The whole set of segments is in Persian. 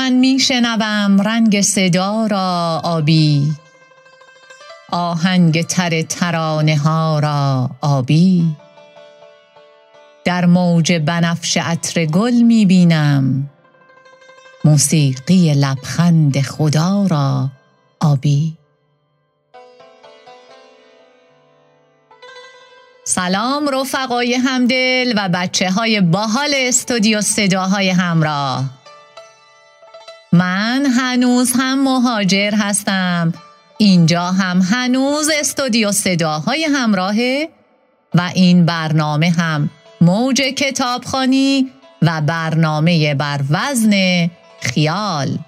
من میشنوم رنگ صدا را آبی. آهنگ تر ترانه ها را آبی. در موج بنفش عطر گل می بینم موسیقی لبخند خدا را آبی. سلام رفقای همدل و بچه های باحال استودیو صداهای همراه. من هنوز هم مهاجر هستم. اینجا هم هنوز استودیو صداهای همراهه و این برنامه هم موج کتابخانی و برنامه بر وزن خیال.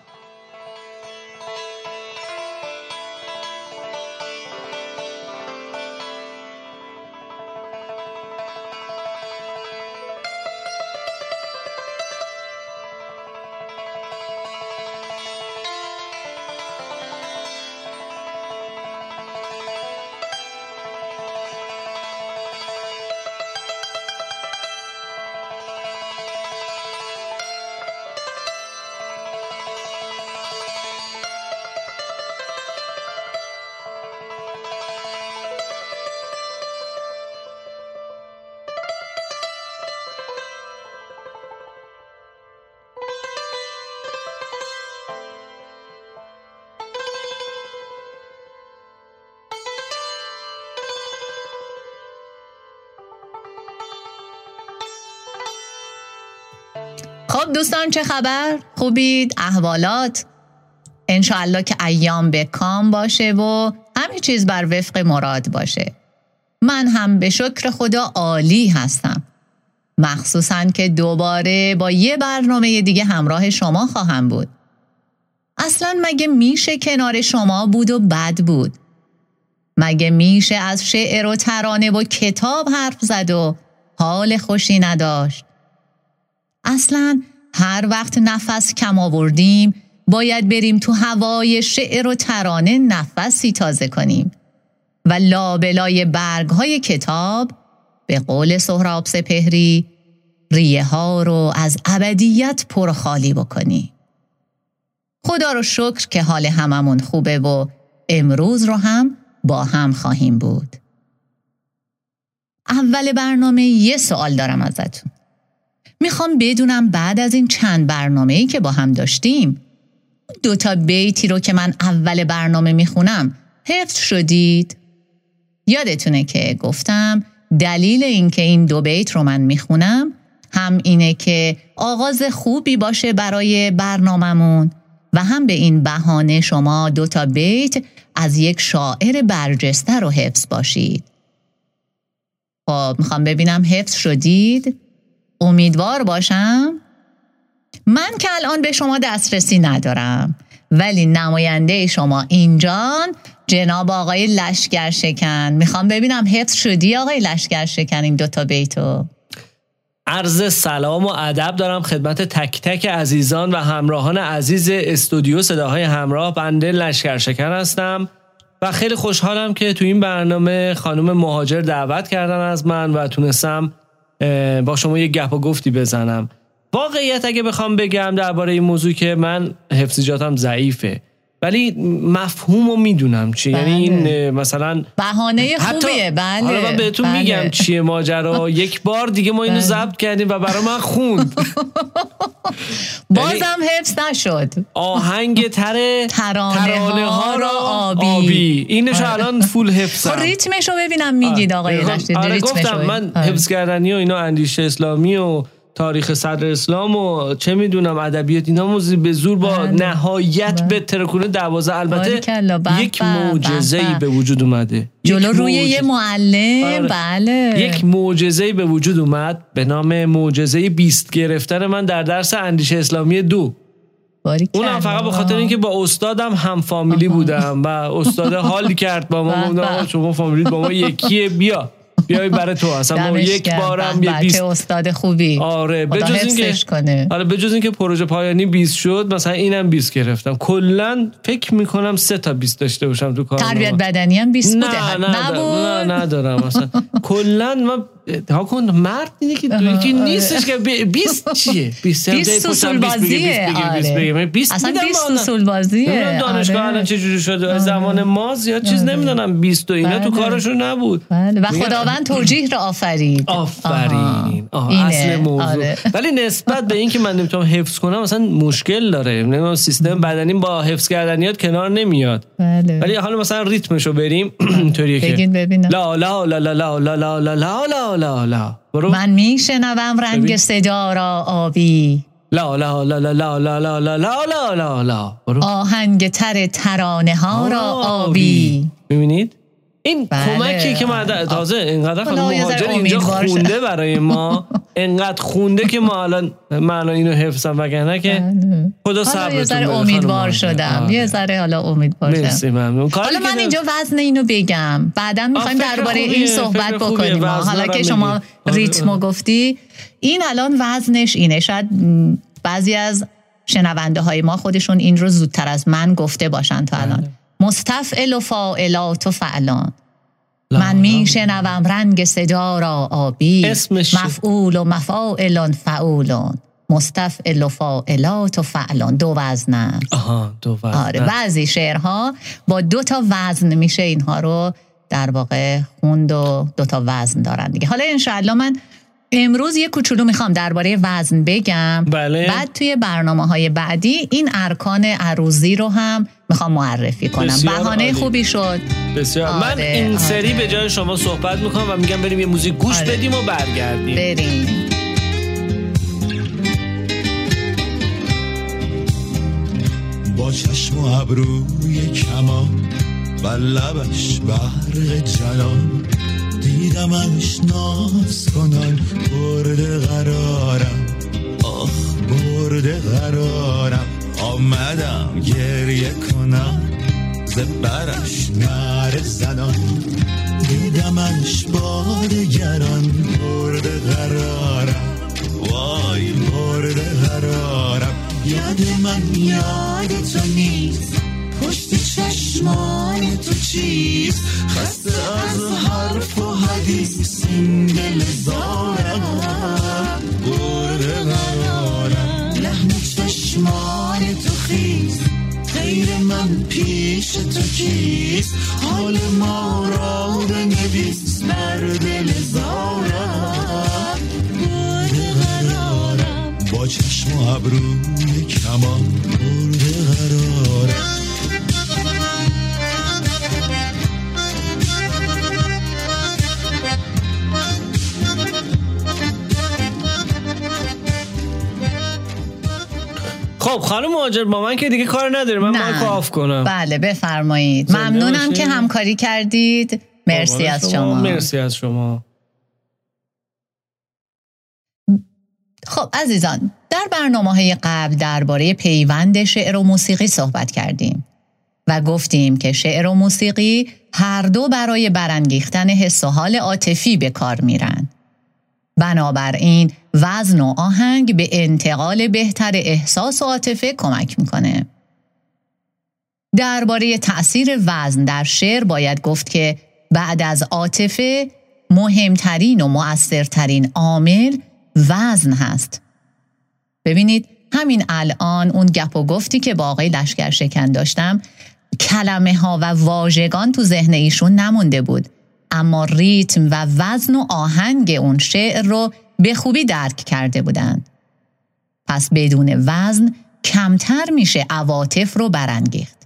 خب دوستان چه خبر؟ خوبید؟ احوالات؟ انشاءالله که ایام به کام باشه و همه چیز بر وفق مراد باشه من هم به شکر خدا عالی هستم مخصوصا که دوباره با یه برنامه دیگه همراه شما خواهم بود اصلا مگه میشه کنار شما بود و بد بود مگه میشه از شعر و ترانه و کتاب حرف زد و حال خوشی نداشت اصلا هر وقت نفس کم آوردیم باید بریم تو هوای شعر و ترانه نفسی تازه کنیم. و لابلای برگ های کتاب به قول سهراب سپهری ریه ها رو از ابدیت پر خالی بکنی. خدا رو شکر که حال هممون خوبه و امروز رو هم با هم خواهیم بود. اول برنامه یه سوال دارم ازتون. می‌خوام بدونم بعد از این چند برنامه ای که با هم داشتیم دو تا بیتی رو که من اول برنامه می‌خونم حفظ شدید؟ یادتونه که گفتم دلیل اینکه این دو بیت رو من می‌خونم هم اینه که آغاز خوبی باشه برای برنامهمون و هم به این بهانه شما دو تا بیت از یک شاعر برجسته رو حفظ باشید. خب می‌خوام ببینم حفظ شدید؟ امیدوار باشم؟ من که الان به شما دسترسی ندارم ولی نماینده شما اینجان جناب آقای لشگر شکن. می‌خوام ببینم حفظ شدی آقای لشگر شکن این دوتا بیتو؟ عرض سلام و ادب دارم خدمت تک تک عزیزان و همراهان عزیز استودیو صداهای همراه بنده لشگر شکن هستم و خیلی خوشحالم که تو این برنامه خانم مهاجر دعوت کردن از من و تونستم با شما یه گپ و گفتی بزنم. واقعیت اگه بخوام بگم درباره این موضوع که من حفظیجاتم ضعیفه. ولی مفهوم رو می‌دونم چی یعنی این بله. مثلا بهانه خوبیه بله حالا من بهتون بله. میگم چیه ماجرا یک بار دیگه ما اینو بله. ضبط کردیم و برای من خوند بازم یعنی حفظ نشد آهنگ تر ترانه, ها را آبی, آبی. اینش آره. الان فول حفظم خب ریتمش رو ببینم میگید آقای آره, آره گفتم من آره. حفظ کردنی و اینا اندیشه اسلامی و تاریخ صدر اسلام و چه می‌دونم ادبیات اینا به زور با بله. نهایت بله. به ترکونه دوازه البته یک معجزه ای به. وجود اومده. جلو روی یه معلم. آره. بله. یک معجزه به وجود اومد به نام معجزه بیست گرفتن من در درس اندیشه اسلامی دو. اونم فقط به خاطر اینکه با استادم هم فامیلی بودم و استاد حالی کرد با ما شما فامیلی با ما یکیه بیا. بیای برای تو اصلا. ما یک بارم یه 20 استاد خوبی. آره به جز اینکه کنه. آره به جز اینکه پروژه پایانی 20 شد مثلا اینم 20 گرفتم. کلا فکر می‌کنم سه تا 20 داشته باشم تو کار تربیت بدنی هم 20 بوده. نه نه نه ندارم. مثلا کلا من ها کن مرد اینه که یکی نیستش که 20 چیه 20 اصول بازیه آره. 20 اصلا 20 اصول بازیه دانشگاه الان چه جوری شده زمان ما زیاد چیز نمی‌دونم 20 و اینا تو کارشون نبود بله و خداوند توجیه رو آفرید آفرین اصل موضوع ولی نسبت به اینکه من نمی‌تونم حفظ کنم اصلا مشکل داره نمی‌دونم سیستم بدنیم با حفظ کردنیات کنار نمیاد بله ولی حالا مثلا ریتمشو بریم اینطوریه که لا لا لا لا لا لا لا لا لا لا برو من میشنوم رنگ صدا را آبی لا لا لا لا لا لا لا لا لا لا لا آهنگ تر ترانه ها را آبی می‌بینید این بله. کمکی که در- تازه اینقدر خانم خدا ذره مهاجر اینجا. خونده برای ما اینقدر خونده که ما الان من الان اینو حفظم وگرنه که خدا بله. حالا صبرتون یه ذره امیدوار. شدم آره. یه ذره حالا امیدوار شدم حالا من اینجا وزن اینو بگم بعدا می‌خوایم درباره این صحبت. بکنیم حالا که شما. آره، ریتمو. گفتی این الان وزنش اینه شاید بعضی از شنونده های ما خودشون این رو زودتر از من گفته باشن تا بله. الان مستفعل و فاعلات و فعلان. لا، من لا. میشنوم رنگ صدا را آبی؟ مفعول و مفاعلان فعولان. مستفعل و فاعلات و فعلان. دو وزن آها دو وزن آره بعضی شعرها با دو تا وزن میشه اینها رو در واقع خوند و دو تا وزن دارن دیگه. حالا انشاءالله من امروز یه کوچولو می‌خوام درباره وزن بگم. بله. بعد توی برنامه های بعدی این ارکان عروضی رو هم می‌خوام معرفی کنم. بهانه. خوبی شد. بسیار. من آره، این آره. سری به جای شما صحبت می‌کنم و میگم بریم یه موزیک گوش آره. بدیم و برگردیم. بریم. با چشم و ابروی کمان و لبش برق جلال دیدمش ناز کنان برده قرارم. آخ برده قرارم. آمدم گریه کنم. زبرش نر زنان. دیدمش با دگران برده قرارم. وای برده قرارم. یاد من یاد تو نیست. پشت چشمان تو چیست؟ خسته از حرف و حدیث. این دل زارم. برده قرارم. لحن چشمان تو خیز. غیر من پیش تو کیست حال ما را بنویس. بر دل زارم برده با چشم و ابروی کمان برده قرارم. خب خانم مهاجر با من که دیگه کار نداره من نه. مایک آف کنم. بله بفرمایید. ممنونم باشین. که همکاری کردید. مرسی از شما. مرسی از شما. خب عزیزان در برنامه های قبل درباره پیوند شعر و موسیقی صحبت کردیم و گفتیم که شعر و موسیقی هر دو برای برانگیختن حس و حال عاطفی به کار میرن. بنابراین وزن و آهنگ به انتقال بهتر احساس و عاطفه کمک می‌کنه. درباره تأثیر وزن در شعر باید گفت که بعد از عاطفه مهمترین و مؤثرترین عامل وزن هست. ببینید همین الان اون گپ و گفتی که با آقای لشکر شکن داشتم کلمه ها و واژگان تو ذهن ایشون نمونده بود اما ریتم و وزن و آهنگ اون شعر رو به خوبی درک کرده بودند. پس بدون وزن کمتر میشه عواطف رو برانگیخت.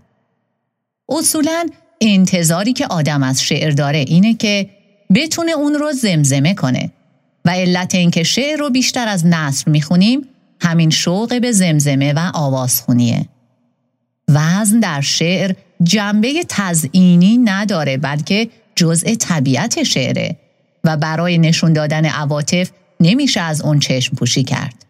اصولا انتظاری که آدم از شعر داره اینه که بتونه اون رو زمزمه کنه و علت اینکه شعر رو بیشتر از نصر می‌خونیم همین شوق به زمزمه و آوازخونیه. وزن در شعر جنبه تزئینی نداره بلکه جزء طبیعت شعره و برای نشون دادن عواطف نمیشه از اون چشم پوشی کرد.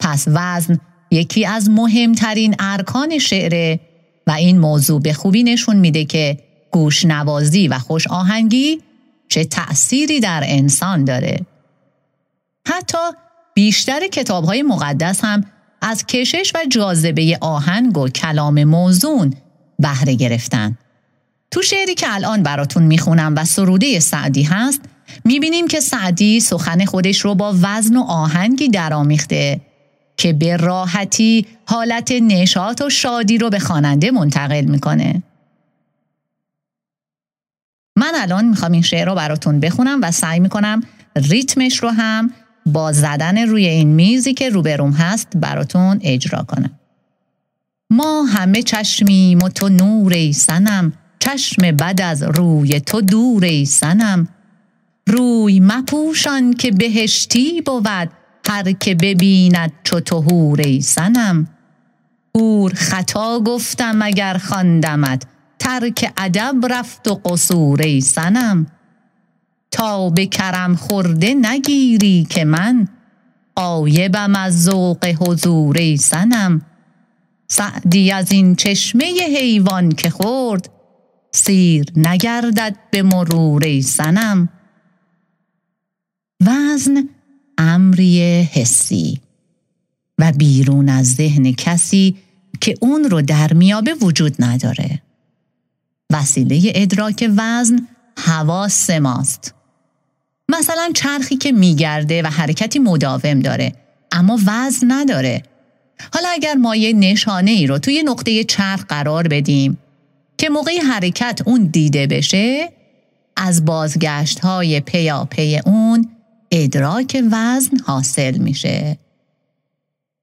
پس وزن یکی از مهمترین ارکان شعره و این موضوع به خوبی نشون میده که گوش نوازی و خوش آهنگی چه تأثیری در انسان داره. حتی بیشتر کتابهای مقدس هم از کشش و جاذبه آهنگ و کلام موزون بهره گرفتن. تو شعری که الان براتون می‌خونم و سروده سعدی هست می‌بینیم که سعدی سخن خودش رو با وزن و آهنگی درآمیخته که به راحتی حالت نشاط و شادی رو به خواننده منتقل می‌کنه. من الان می‌خوام این شعر رو براتون بخونم و سعی می‌کنم ریتمش رو هم با زدن روی این میزی که روبروم هست براتون اجرا کنم. ما همه چشمیم و تو نور ای سنم چشم بد از روی تو دور ای سنم روی مپوشان که بهشتی بود هر که ببیند چو تو ای سنم هور خطا گفتم اگر خواندمت ترک ادب رفت و قصور ای سنم تا به کرم خورده نگیری که من قایبم از ذوق حضور ای سنم سعدی از این چشمه حیوان که خورد سیر نگردد به مرور ای سنم وزن امری حسی و بیرون از ذهن کسی که اون رو در میابه وجود نداره. وسیله ادراک وزن حواس ماست. مثلا چرخی که میگرده و حرکتی مداوم داره اما وزن نداره. حالا اگر ما یه نشانه ای رو توی نقطه چرخ قرار بدیم که موقع حرکت اون دیده بشه از بازگشت های پیاپی اون ادراک وزن حاصل میشه.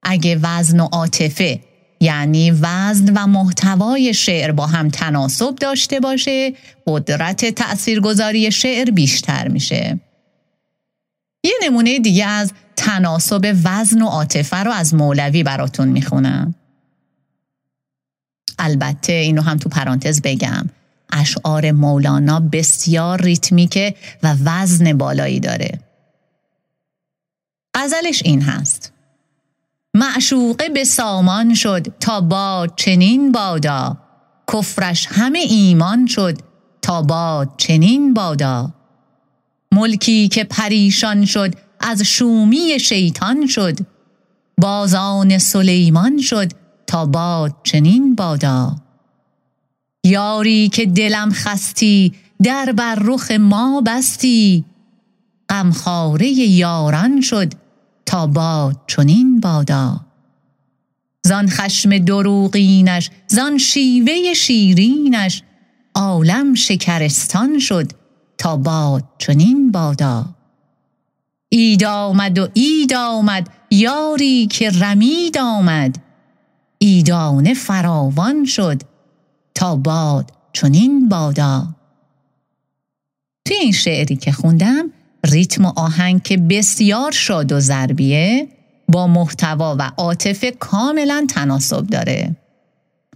اگه وزن و عاطفه یعنی وزن و محتوای شعر با هم تناسب داشته باشه قدرت تأثیرگذاری شعر بیشتر میشه. یه نمونه دیگه از تناسب وزن و عاطفه رو از مولوی براتون می‌خونم. البته اینو هم تو پرانتز بگم. اشعار مولانا بسیار ریتمیکه و وزن بالایی داره. غزلش این هست. معشوقه به سامان شد تا باد چنین بادا. کفرش همه ایمان شد تا باد چنین بادا. ملکی که پریشان شد از شومی شیطان شد. بازان سلیمان شد تا باد چنین بادا. یاری که دلم خستی در بر رخ ما بستی. غمخواره یاران شد تا باد چنین بادا. زان خشم دروغینش زان شیوه شیرینش عالم شکرستان شد تا باد چنین بادا. اید آمد و اید آمد یاری که رمید آمد. ایدانه فراوان شد تا باد چنین بادا. توی این شعری که خوندم ریتم و آهنگ که بسیار شاد و ضربیه با محتوا و عاطفه کاملا تناسب داره.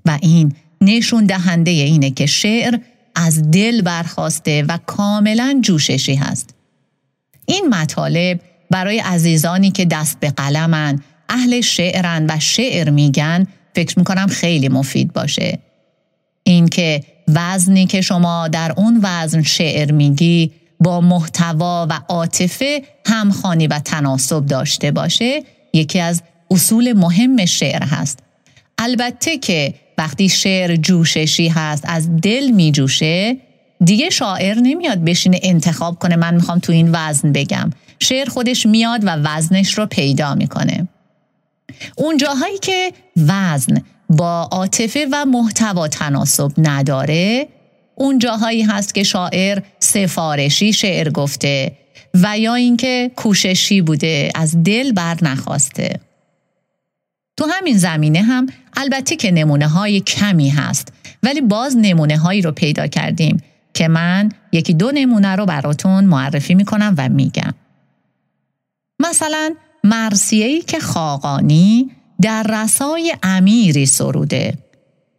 و این نشون دهنده اینه که شعر از دل برخواسته و کاملا جوششی هست. این مطالب برای عزیزانی که دست به قلمن اهل شعرن و شعر میگن فکر می‌کنم خیلی مفید باشه. اینکه وزنی که شما در اون وزن شعر میگی با محتوا و عاطفه همخانی و تناسب داشته باشه یکی از اصول مهم شعر هست. البته که وقتی شعر جوششی هست از دل می جوشه دیگه شاعر نمیاد بشینه انتخاب کنه من می‌خوام تو این وزن بگم. شعر خودش میاد و وزنش رو پیدا می‌کنه. اون جاهایی که وزن با عاطفه و محتوا تناسب نداره اون جاهایی هست که شاعر سفارشی شعر گفته و یا اینکه کوششی بوده از دل بر نخواسته. تو همین زمینه هم البته که نمونه های کمی هست ولی باز نمونه هایی رو پیدا کردیم که من یکی دو نمونه رو براتون معرفی می‌کنم و میگم. مثلا مرسیهی که خاقانی در رسای امیری سروده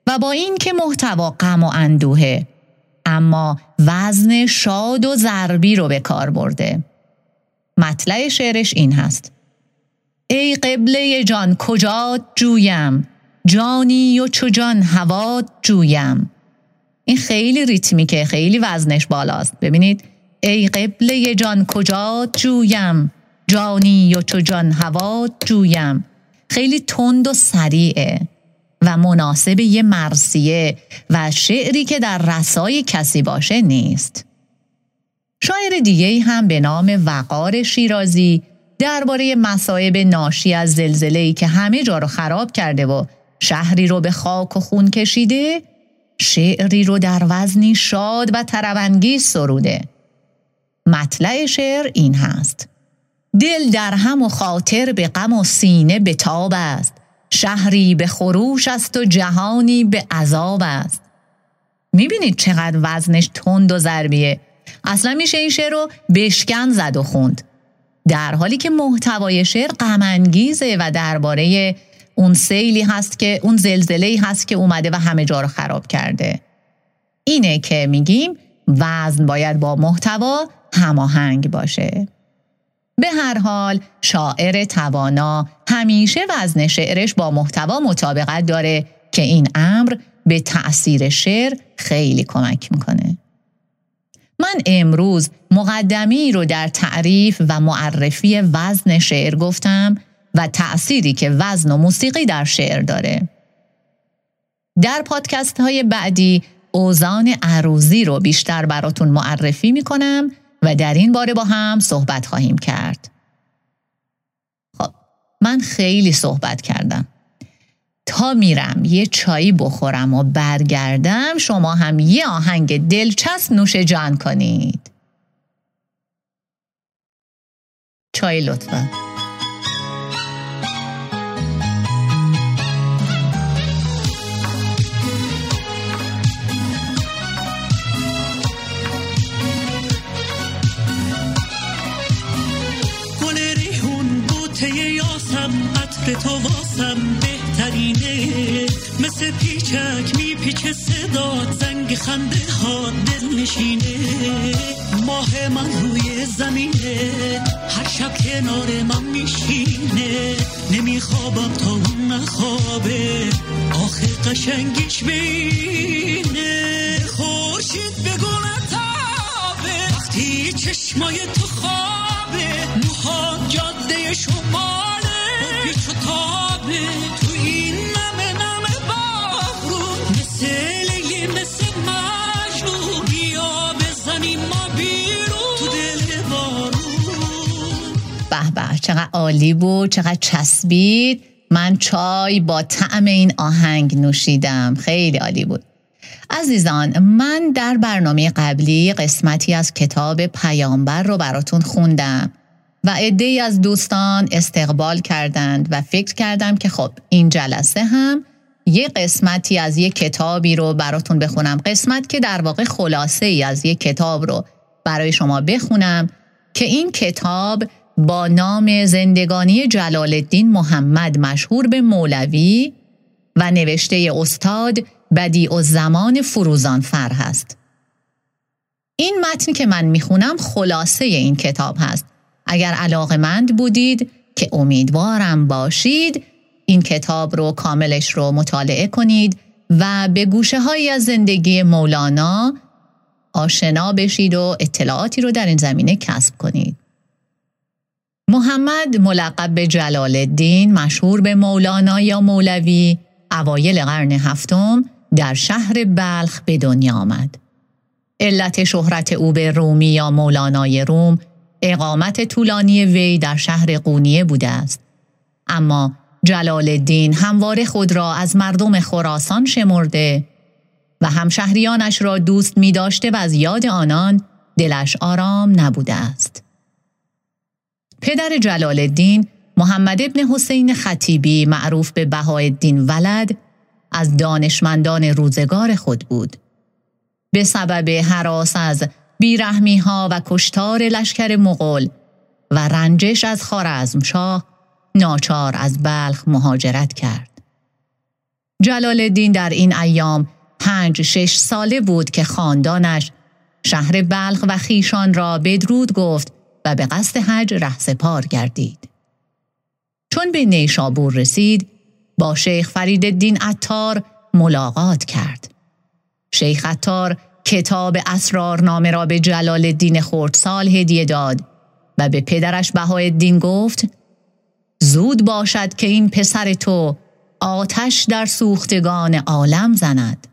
و با این که محتوا غم و اندوهه اما وزن شاد و ضربی رو به کار برده. مطلع شعرش این هست. ای قبله جان کجا جویم؟ جانی و چو جان هوا جویم؟ این خیلی ریتمیکه خیلی وزنش بالاست. ببینید ای قبله جان کجا جویم؟ جانی و چو جان هوا جویم؟ خیلی تند و سریعه. و مناسب یه مرسیه و شعری که در رسای کسی باشه نیست. شاعر دیگه هم به نام وقار شیرازی درباره مصائب ناشی از زلزله‌ای که همه جا رو خراب کرده و شهری رو به خاک و خون کشیده شعری رو در وزنی شاد و ترونگیز سروده. مطلع شعر این هست دل در هم و خاطر به غم و سینه به تاب است. شهری به خروش است و جهانی به عذاب است. می‌بینید چقدر وزنش تند و ضربیه. اصلا میشه این شعر رو بشکن زد و خوند. در حالی که محتوای شعر غمانگیزه و درباره اون سیلی هست که اون زلزله هست که اومده و همه جا رو خراب کرده. اینه که میگیم وزن باید با محتوا هماهنگ باشه. به هر حال شاعر توانا همیشه وزن شعرش با محتوا مطابقت داره که این امر به تأثیر شعر خیلی کمک می‌کنه. من امروز مقدمی رو در تعریف و معرفی وزن شعر گفتم و تأثیری که وزن و موسیقی در شعر داره. در پادکست های بعدی اوزان عروزی رو بیشتر براتون معرفی می‌کنم و در این باره با هم صحبت خواهیم کرد. من خیلی صحبت کردم. تا میرم یه چایی بخورم و برگردم شما هم یه آهنگ دلچسب نوش جان کنید. چای لطفا. تو واسم بهترینه. مثل پیچک میپیچه صدات زنگ خنده ها دل نشینه ماه من روی زمینه هر شب کنار من میشینه. نمیخوابم تا اون نخوابه. آخه قشنگیش بینه. خورشید بگونه تابه. وقتی چشمای تو خوابه موها عالی بود چقدر چسبید. من چای با طعم این آهنگ نوشیدم. خیلی عالی بود. عزیزان من در برنامه قبلی قسمتی از کتاب پیامبر رو براتون خوندم و عده از دوستان استقبال کردند و فکر کردم که خب این جلسه هم یه قسمتی از یه کتابی رو براتون بخونم. قسمت که در واقع خلاصه ای از یه کتاب رو برای شما بخونم که این کتاب با نام زندگانی جلال الدین محمد مشهور به مولوی و نوشته استاد بدی و زمان فروزان فر هست. این متن که من می‌خونم خلاصه این کتاب هست اگر علاقمند بودید که امیدوارم باشید این کتاب رو کاملش رو مطالعه کنید و به گوشه هایی از زندگی مولانا آشنا بشید و اطلاعاتی رو در این زمینه کسب کنید. محمد ملقب به جلال الدین مشهور به مولانا یا مولوی اوایل قرن هفتم در شهر بلخ به دنیا آمد. علت شهرت او به رومی یا مولانای روم اقامت طولانی وی در شهر قونیه بوده است اما جلال الدین همواره خود را از مردم خراسان شمرده و همشهریانش را دوست می داشته و از یاد آنان دلش آرام نبوده است. پدر جلال الدین محمد ابن حسین خطیبی معروف به بهاءالدین ولد از دانشمندان روزگار خود بود. به سبب حراس از بیرحمی ها و کشتار لشکر مغول و رنجش از خارزمشاه ناچار از بلخ مهاجرت کرد. جلال الدین در این ایام پنج شش ساله بود که خاندانش شهر بلخ و خیشان را بدرود گفت و به قصد حج رهسپار گردید. چون به نیشابور رسید با شیخ فرید الدین عطار ملاقات کرد. شیخ عطار کتاب اسرارنامه را به جلال الدین خردسال هدیه داد و به پدرش بهاءالدین گفت زود باشد که این پسر تو آتش در سوختگان عالم زند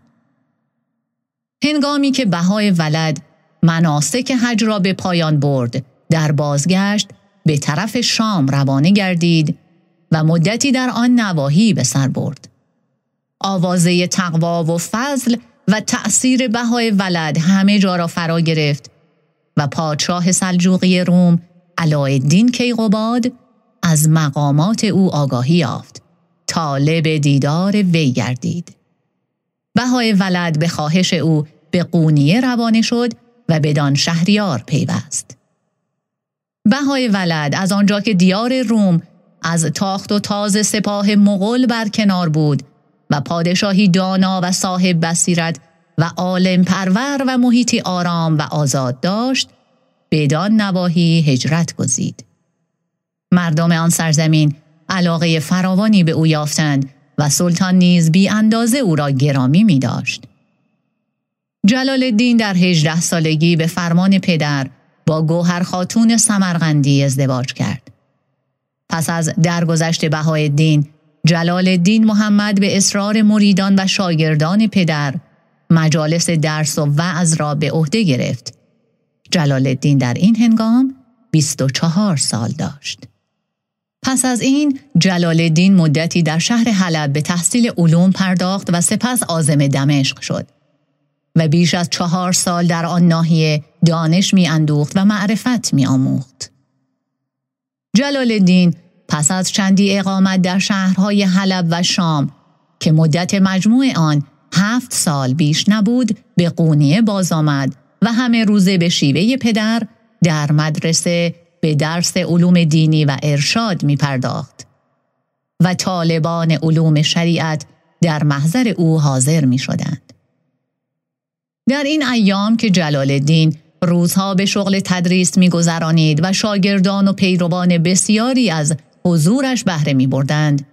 هنگامی که بهای ولد مناسک حج را به پایان برد در بازگشت به طرف شام روانه گردید و مدتی در آن نواحی به سر برد. آوازه تقوا و فضل و تأثیر بهای ولد همه جا را فرا گرفت و پادشاه سلجوقی روم علایالدین کیقوباد از مقامات او آگاهی یافت طالب دیدار وی گردید بهای ولد به خواهش او به قونیه روانه شد و بدان شهریار پیوست بهای ولد از آنجا که دیار روم از تاخت و تاز سپاه مغول کنار بود و پادشاهی دانا و صاحب بصیرت و عالم پرور و محیطی آرام و آزاد داشت بدان نواحی هجرت گزید مردم آن سرزمین علاقه فراوانی به او یافتند و سلطان نیز بی اندازه او را گرامی می داشت. جلال الدین در هجده سالگی به فرمان پدر با گوهر خاتون سمرغندی ازدواج کرد. پس از درگذشت بهایالدین جلال الدین محمد به اصرار مریدان و شاگردان پدر مجالس درس و وعظ را به عهده گرفت. جلال الدین در این هنگام 24 سال داشت. پس از این جلال الدین مدتی در شهر حلب به تحصیل علوم پرداخت و سپس آزم دمشق شد و بیش از چهار سال در آن ناحیه دانش می اندوخت و معرفت می آموخت. جلال الدین پس از چندی اقامت در شهرهای حلب و شام که مدت مجموع آن هفت سال بیش نبود به قونیه باز آمد و همه روزه به شیوه پدر در مدرسه به درس علوم دینی و ارشاد می پرداخت و طالبان علوم شریعت در محضر او حاضر می شدند. در این ایام که جلال الدین روزها به شغل تدریس می گذرانید و شاگردان و پیروان بسیاری از حضورش بهره می بردند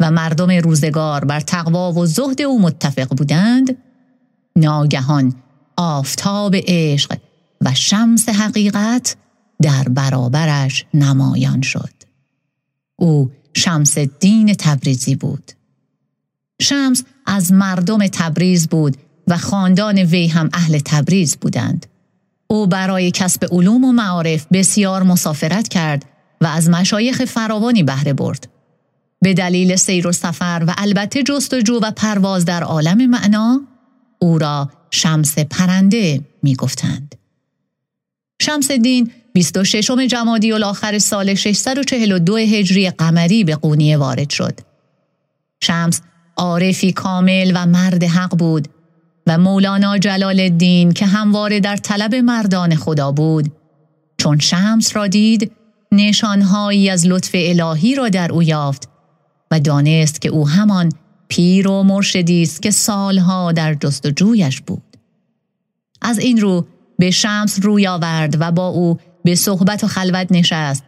و مردم روزگار بر تقوا و زهد او متفق بودند ناگهان آفتاب عشق و شمس حقیقت در برابرش نمایان شد. او شمس دین تبریزی بود. شمس از مردم تبریز بود و خاندان وی هم اهل تبریز بودند او برای کسب علوم و معارف بسیار مسافرت کرد و از مشایخ فراوانی بهره برد به دلیل سیر و سفر و البته جستجو و پرواز در عالم معنا او را شمس پرنده می گفتند. شمس دین 26 جمادی الاخر سال 642 هجری قمری به قونیه وارد شد. شمس عارفی کامل و مرد حق بود و مولانا جلال الدین که همواره در طلب مردان خدا بود چون شمس را دید نشانهایی از لطف الهی را در او یافت و دانست که او همان پیر و مرشدی است که سالها در جستجویش بود از این رو به شمس روی آورد و با او به صحبت و خلوت نشست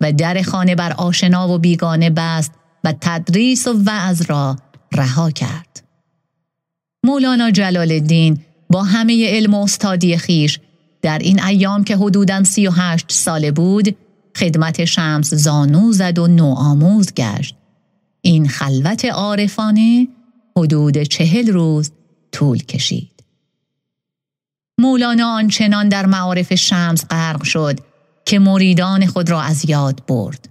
و در خانه بر آشنا و بیگانه بست و تدریس و وعظ را رها کرد. مولانا جلال الدین با همه علم و استادی خیش در این ایام که حدوداً سی و هشت ساله بود خدمت شمس زانو زد و نوآموز گشت. این خلوت عارفانه حدود چهل روز طول کشید. مولانا آنچنان در معارف شمس غرق شد که مریدان خود را از یاد برد.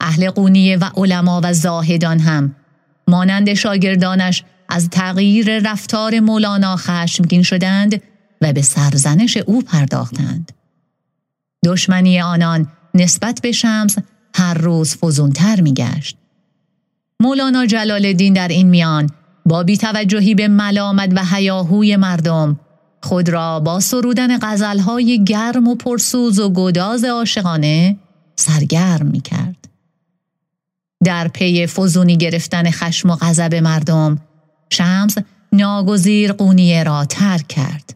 اهل قونیه و علما و زاهدان هم مانند شاگردانش از تغییر رفتار مولانا خشمگین شدند و به سرزنش او پرداختند. دشمنی آنان نسبت به شمس هر روز فزونتر می گشت. مولانا جلال الدین در این میان با بیتوجهی به ملامت و هیاهوی مردم خود را با سرودن غزلهای گرم و پرسوز و گداز عاشقانه سرگرم می کرد. در پی فزونی گرفتن خشم و غضب مردم شمس ناگزیر قونیه را ترک کرد.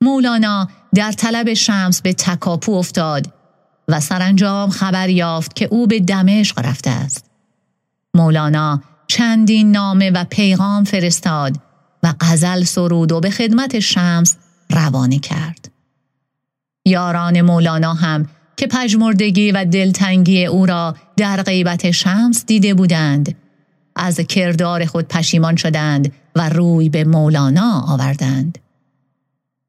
مولانا در طلب شمس به تکاپو افتاد و سرانجام خبر یافت که او به دمشق رفته است. مولانا چندین نامه و پیغام فرستاد و غزل سرود و به خدمت شمس روانه کرد. یاران مولانا هم که پژمردگی و دلتنگی او را در غیبت شمس دیده بودند از کردار خود پشیمان شدند و روی به مولانا آوردند.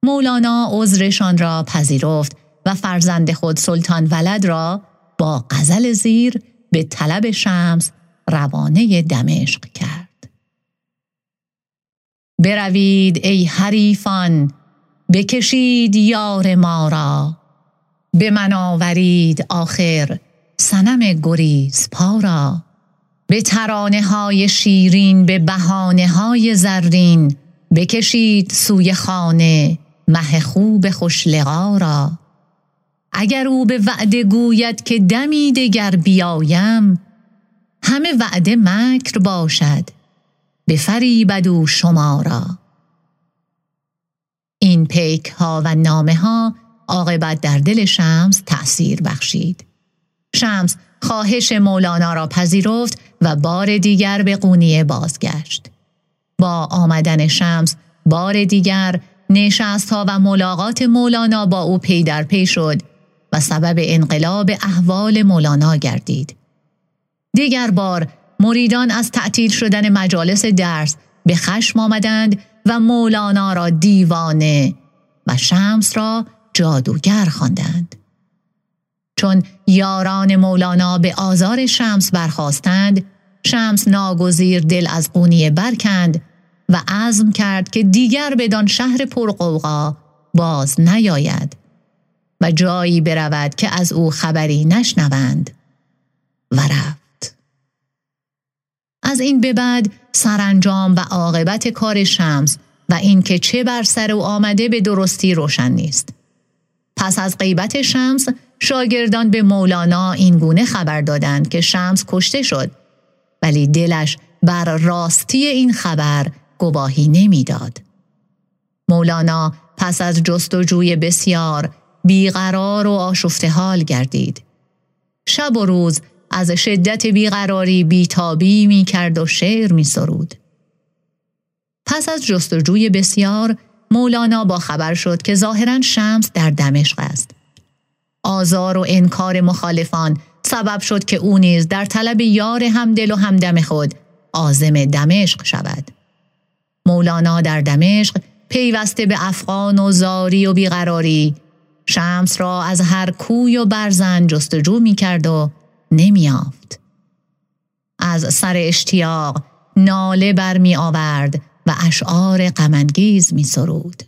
مولانا عذرشان را پذیرفت و فرزند خود سلطان ولد را با غزل زیر به طلب شمس روانه دمشق کرد. بروید ای حریفان بکشید یار ما را. به من آورید آخر سنم گریز پا را. به ترانه های شیرین به بهانه های زرین بکشید سوی خانه مه خوب خوشلقا را. اگر او به وعده گوید که دمی دگر بیایم همه وعده مکر باشد به فریبد او شما را. این پیک ها و نامه ها عاقبت در دل شمس تأثیر بخشید. شمس خواهش مولانا را پذیرفت و بار دیگر به قونیه بازگشت با آمدن شمس بار دیگر نشست ها و ملاقات مولانا با او پی در پی شد و سبب انقلاب احوال مولانا گردید. دیگر بار مریدان از تعطیل شدن مجالس درس به خشم آمدند و مولانا را دیوانه و شمس را جادوگر خواندند. چون یاران مولانا به آزار شمس برخواستند شمس ناگزیر دل از قونیه برکند و عزم کرد که دیگر بدان شهر پرقوقا باز نیاید و جایی برود که از او خبری نشنوند. و رفت. از این به بعد سرانجام و عاقبت کار شمس و اینکه چه بر سر او آمده به درستی روشن نیست. پس از غیبت شمس شاگردان به مولانا این گونه خبر دادند که شمس کشته شد ولی دلش بر راستی این خبر گواهی نمی‌داد. مولانا پس از جستجوی بسیار بیقرار و آشفته حال گردید. شب و روز از شدت بیقراری بیتابی می کرد و شعر می سرود. پس از جستجوی بسیار مولانا با خبر شد که ظاهرا شمس در دمشق است. آزار و انکار مخالفان سبب شد که او نیز در طلب یار همدل و همدم خود آزم دمشق شود. مولانا در دمشق پیوسته به افغان و زاری و بیقراری شمس را از هر کوی و برزن جستجو می کرد و نمیافت. از سر اشتیاق ناله بر می آورد و اشعار غمانگیز می سرود.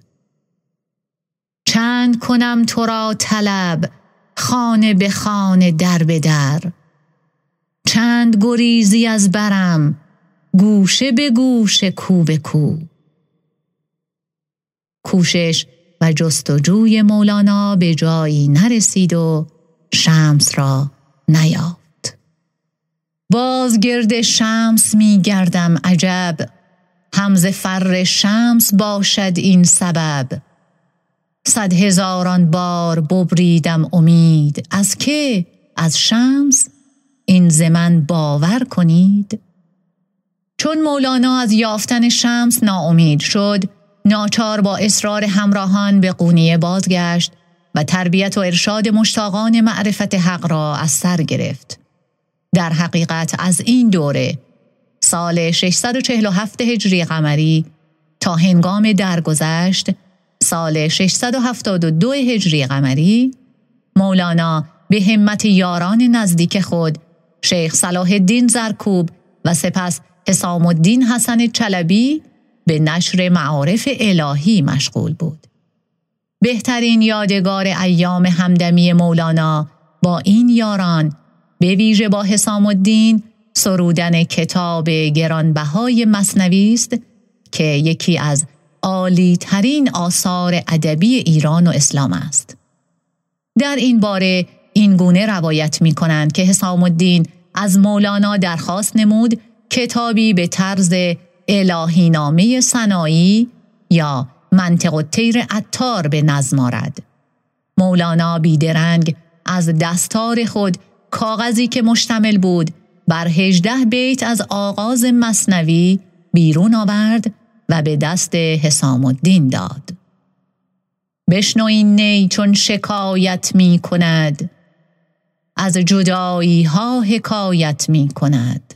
چند کنم تو را طلب خانه به خانه در به در. چند گریزی از برم گوشه به گوشه کو به کو. کوشش و جستجوی مولانا به جایی نرسید و شمس را نیافت. باز گرد شمس می گردم عجب. همز فر شمس باشد این سبب. صد هزاران بار ببریدم امید. از که؟ از شمس؟ این زمن باور کنید. چون مولانا از یافتن شمس ناامید شد ناچار با اصرار همراهان به قونیه بازگشت و تربیت و ارشاد مشتاقان معرفت حق را از سر گرفت. در حقیقت از این دوره سال 647 هجری قمری تا هنگام درگذشت سال 672 هجری قمری مولانا به همت یاران نزدیک خود شیخ صلاح الدین زرکوب و سپس حسام الدین حسن چلبی به نشر معارف الهی مشغول بود. بهترین یادگار ایام همدمی مولانا با این یاران به ویژه با حسام الدین سرودن کتاب گرانبهای مصنوی است که یکی از عالی ترین آثار ادبی ایران و اسلام است. در این باره این گونه روایت می کنند که حسام الدین از مولانا درخواست نمود کتابی به طرز الهی نامه سنایی یا منطق تیر اتار به نظم. مولانا بیدرنگ از دستار خود کاغذی که مشتمل بود بر هجده بیت از آغاز مصنوی بیرون آورد و به دست حسام الدین داد. بشنو این نی چون شکایت می کند از جدایی ها حکایت می کند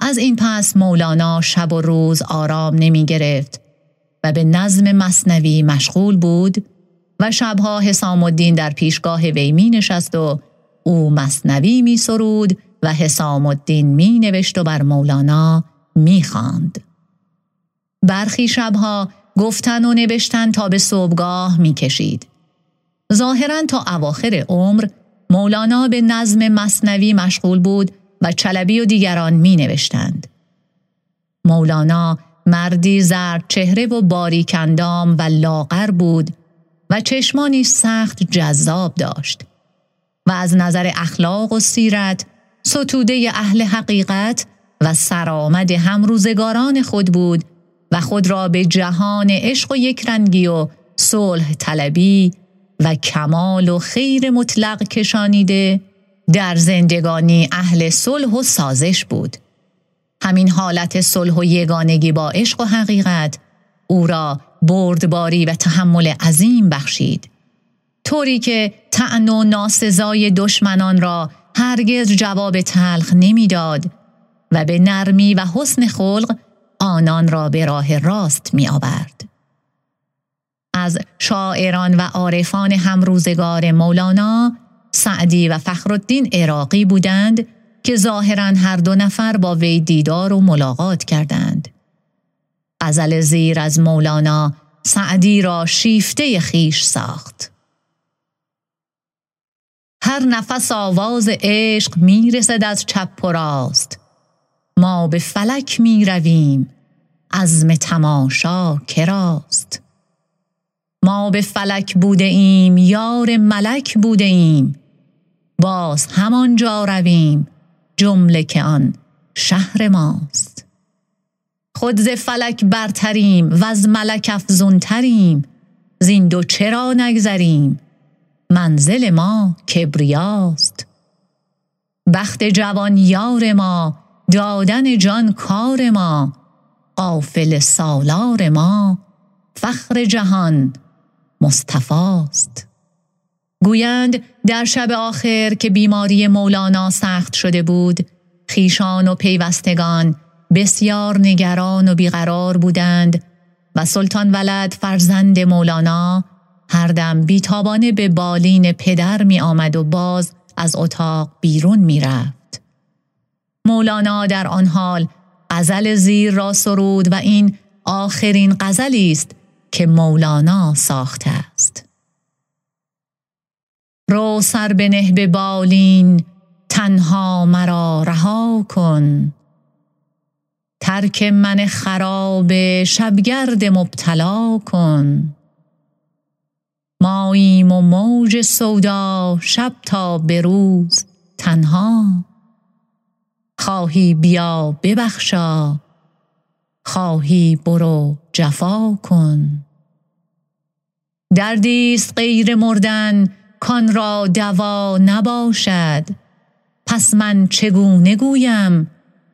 از این پس مولانا شب و روز آرام نمی گرفت و به نظم مصنوی مشغول بود و شبها حسام الدین در پیشگاه وی می نشست و او مصنوی می سرود و حسام الدین می نوشت و بر مولانا می خاند. برخی شبها گفتن و نوشتن تا به صبحگاه می کشید. ظاهرا تا اواخر عمر مولانا به نظم مصنوی مشغول بود و چلبی و دیگران می نوشتند. مولانا مردی زرد چهره و باریکندام و لاغر بود و چشمانی سخت جذاب داشت و از نظر اخلاق و سیرت ستوده اهل حقیقت و سرآمد همروزگاران خود بود و خود را به جهان عشق و یکرنگی و صلح طلبی و کمال و خیر مطلق کشانیده در زندگانی اهل صلح و سازش بود. همین حالت صلح و یگانگی با عشق و حقیقت او را بردباری و تحمل عظیم بخشید. طوری که تعن و ناسزای دشمنان را هرگز جواب تلخ نمی‌داد و به نرمی و حسن خلق آنان را به راه راست می آورد. از شاعران و عارفان همروزگار مولانا سعدی و فخرالدین عراقی بودند که ظاهرا هر دو نفر با وی دیدار و ملاقات کردند. غزل زیر از مولانا سعدی را شیفته خیش ساخت. هر نفس آواز عشق می‌رسد از چپ و راست ما به فلک می رویم. عزم تماشا کراست؟ ما به فلک بوده ایم یار ملک بوده ایم. باز همانجا رویم جمله که آن شهر ماست. خود ز فلک برتریم و از ملک افزونتریم. زین دو چرا نگذریم؟ منزل ما کبریاست. بخت جوان یار ما دادن جان کار ما قافل سالار ما فخر جهان مصطفاست گویند در شب آخر که بیماری مولانا سخت شده بود خیشان و پیوستگان بسیار نگران و بیقرار بودند و سلطان ولد فرزند مولانا هر دم بیتابانه به بالین پدر می آمد و باز از اتاق بیرون می رفت. مولانا در آن حال غزل زیر را سرود و این آخرین غزلی است که مولانا ساخته است. رو سر بنه به بالین تنها مرا رها کن ترک من خراب شبگرد مبتلا کن ماییم و موج سودا شب تا به روز تنها خواهی بیا ببخشا. خواهی برو جفا کن. دردیست غیر مردن کان را دوا نباشد. پس من چگونه گویم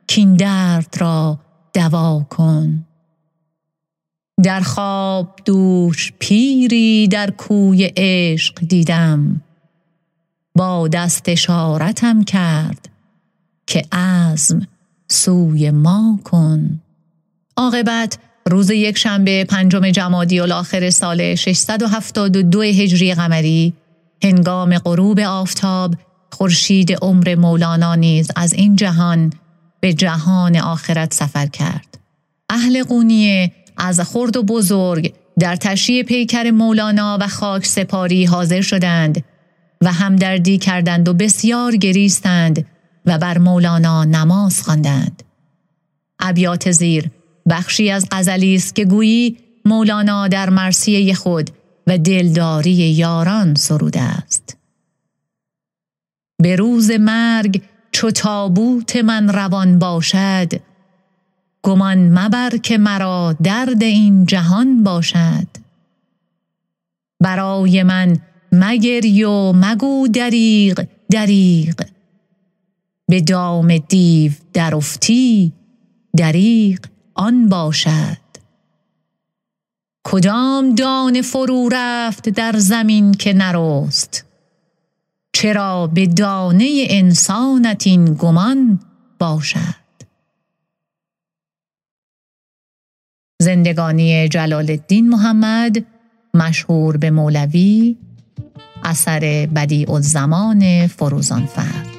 کین درد را دوا کن. در خواب دوش پیری در کوی عشق دیدم. با دست اشارتم کرد. که عزم سوی ما کن. عاقبت روز یک شنبه پنجم جمادی الاخر سال 672 هجری قمری هنگام غروب آفتاب خورشید عمر مولانا نیز از این جهان به جهان آخرت سفر کرد. اهل قونیه از خرد و بزرگ در تشییع پیکر مولانا و خاک سپاری حاضر شدند و همدردی کردند و بسیار گریستند و بر مولانا نماز خواندند. ابیات زیر بخشی از غزلی است که گویی مولانا در مرسیه خود و دلداری یاران سروده است. به روز مرگ چو تابوت من روان باشد گمان مبر که مرا درد این جهان باشد برای من مگری و مگو دریغ دریغ به دام دیو درفتی دریغ آن باشد. کدام دان فرو رفت در زمین که نرست؟ چرا به دانه انسانت این گمان باشد؟ زندگانی جلال الدین محمد مشهور به مولوی اثر بدیع الزمان فروزانفر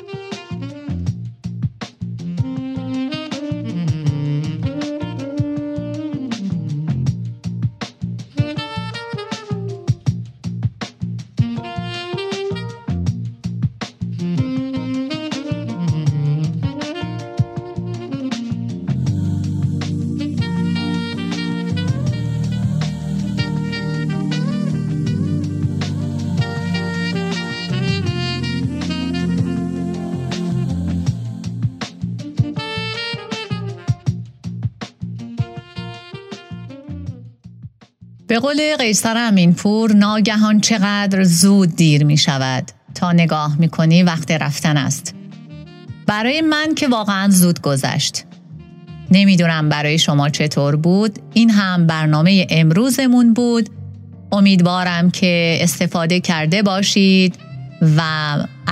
به قول قیصر امینپور ناگهان چقدر زود دیر می شود تا نگاه می کنی وقت رفتن است. برای من که واقعا زود گذشت. نمی‌دونم برای شما چطور بود. این هم برنامه امروزمون بود. امیدوارم که استفاده کرده باشید و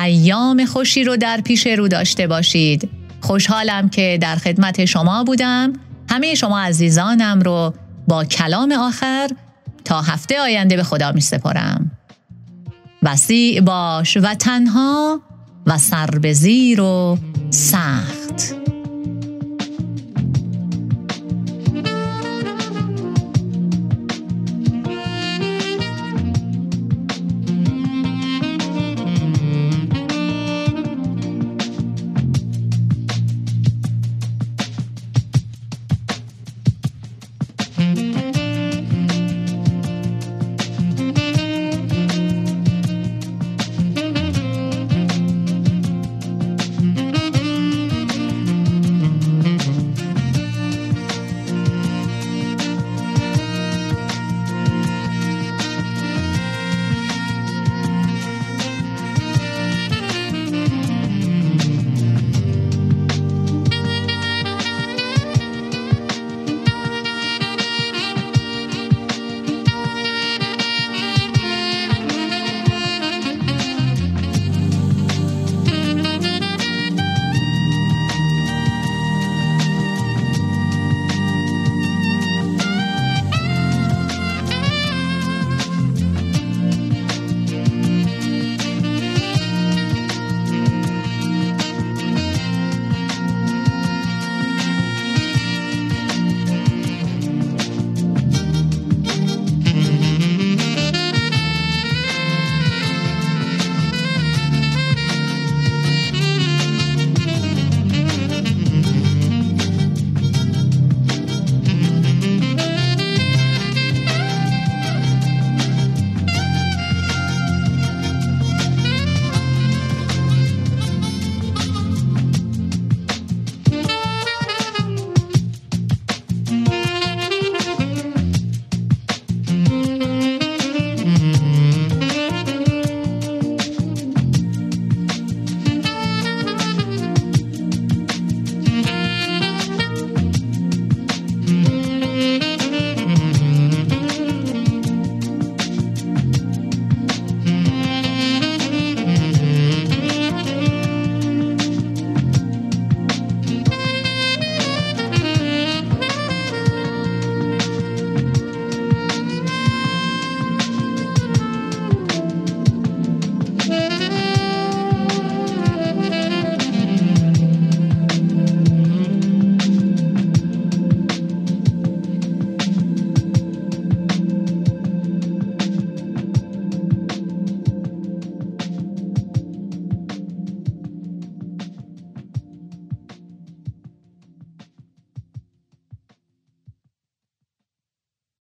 ایام خوشی رو در پیش رو داشته باشید. خوشحالم که در خدمت شما بودم. همه شما عزیزانم رو با کلام آخر تا هفته آینده به خدا می سپارم. وسیع باش و تنها و سر به زیر و سخت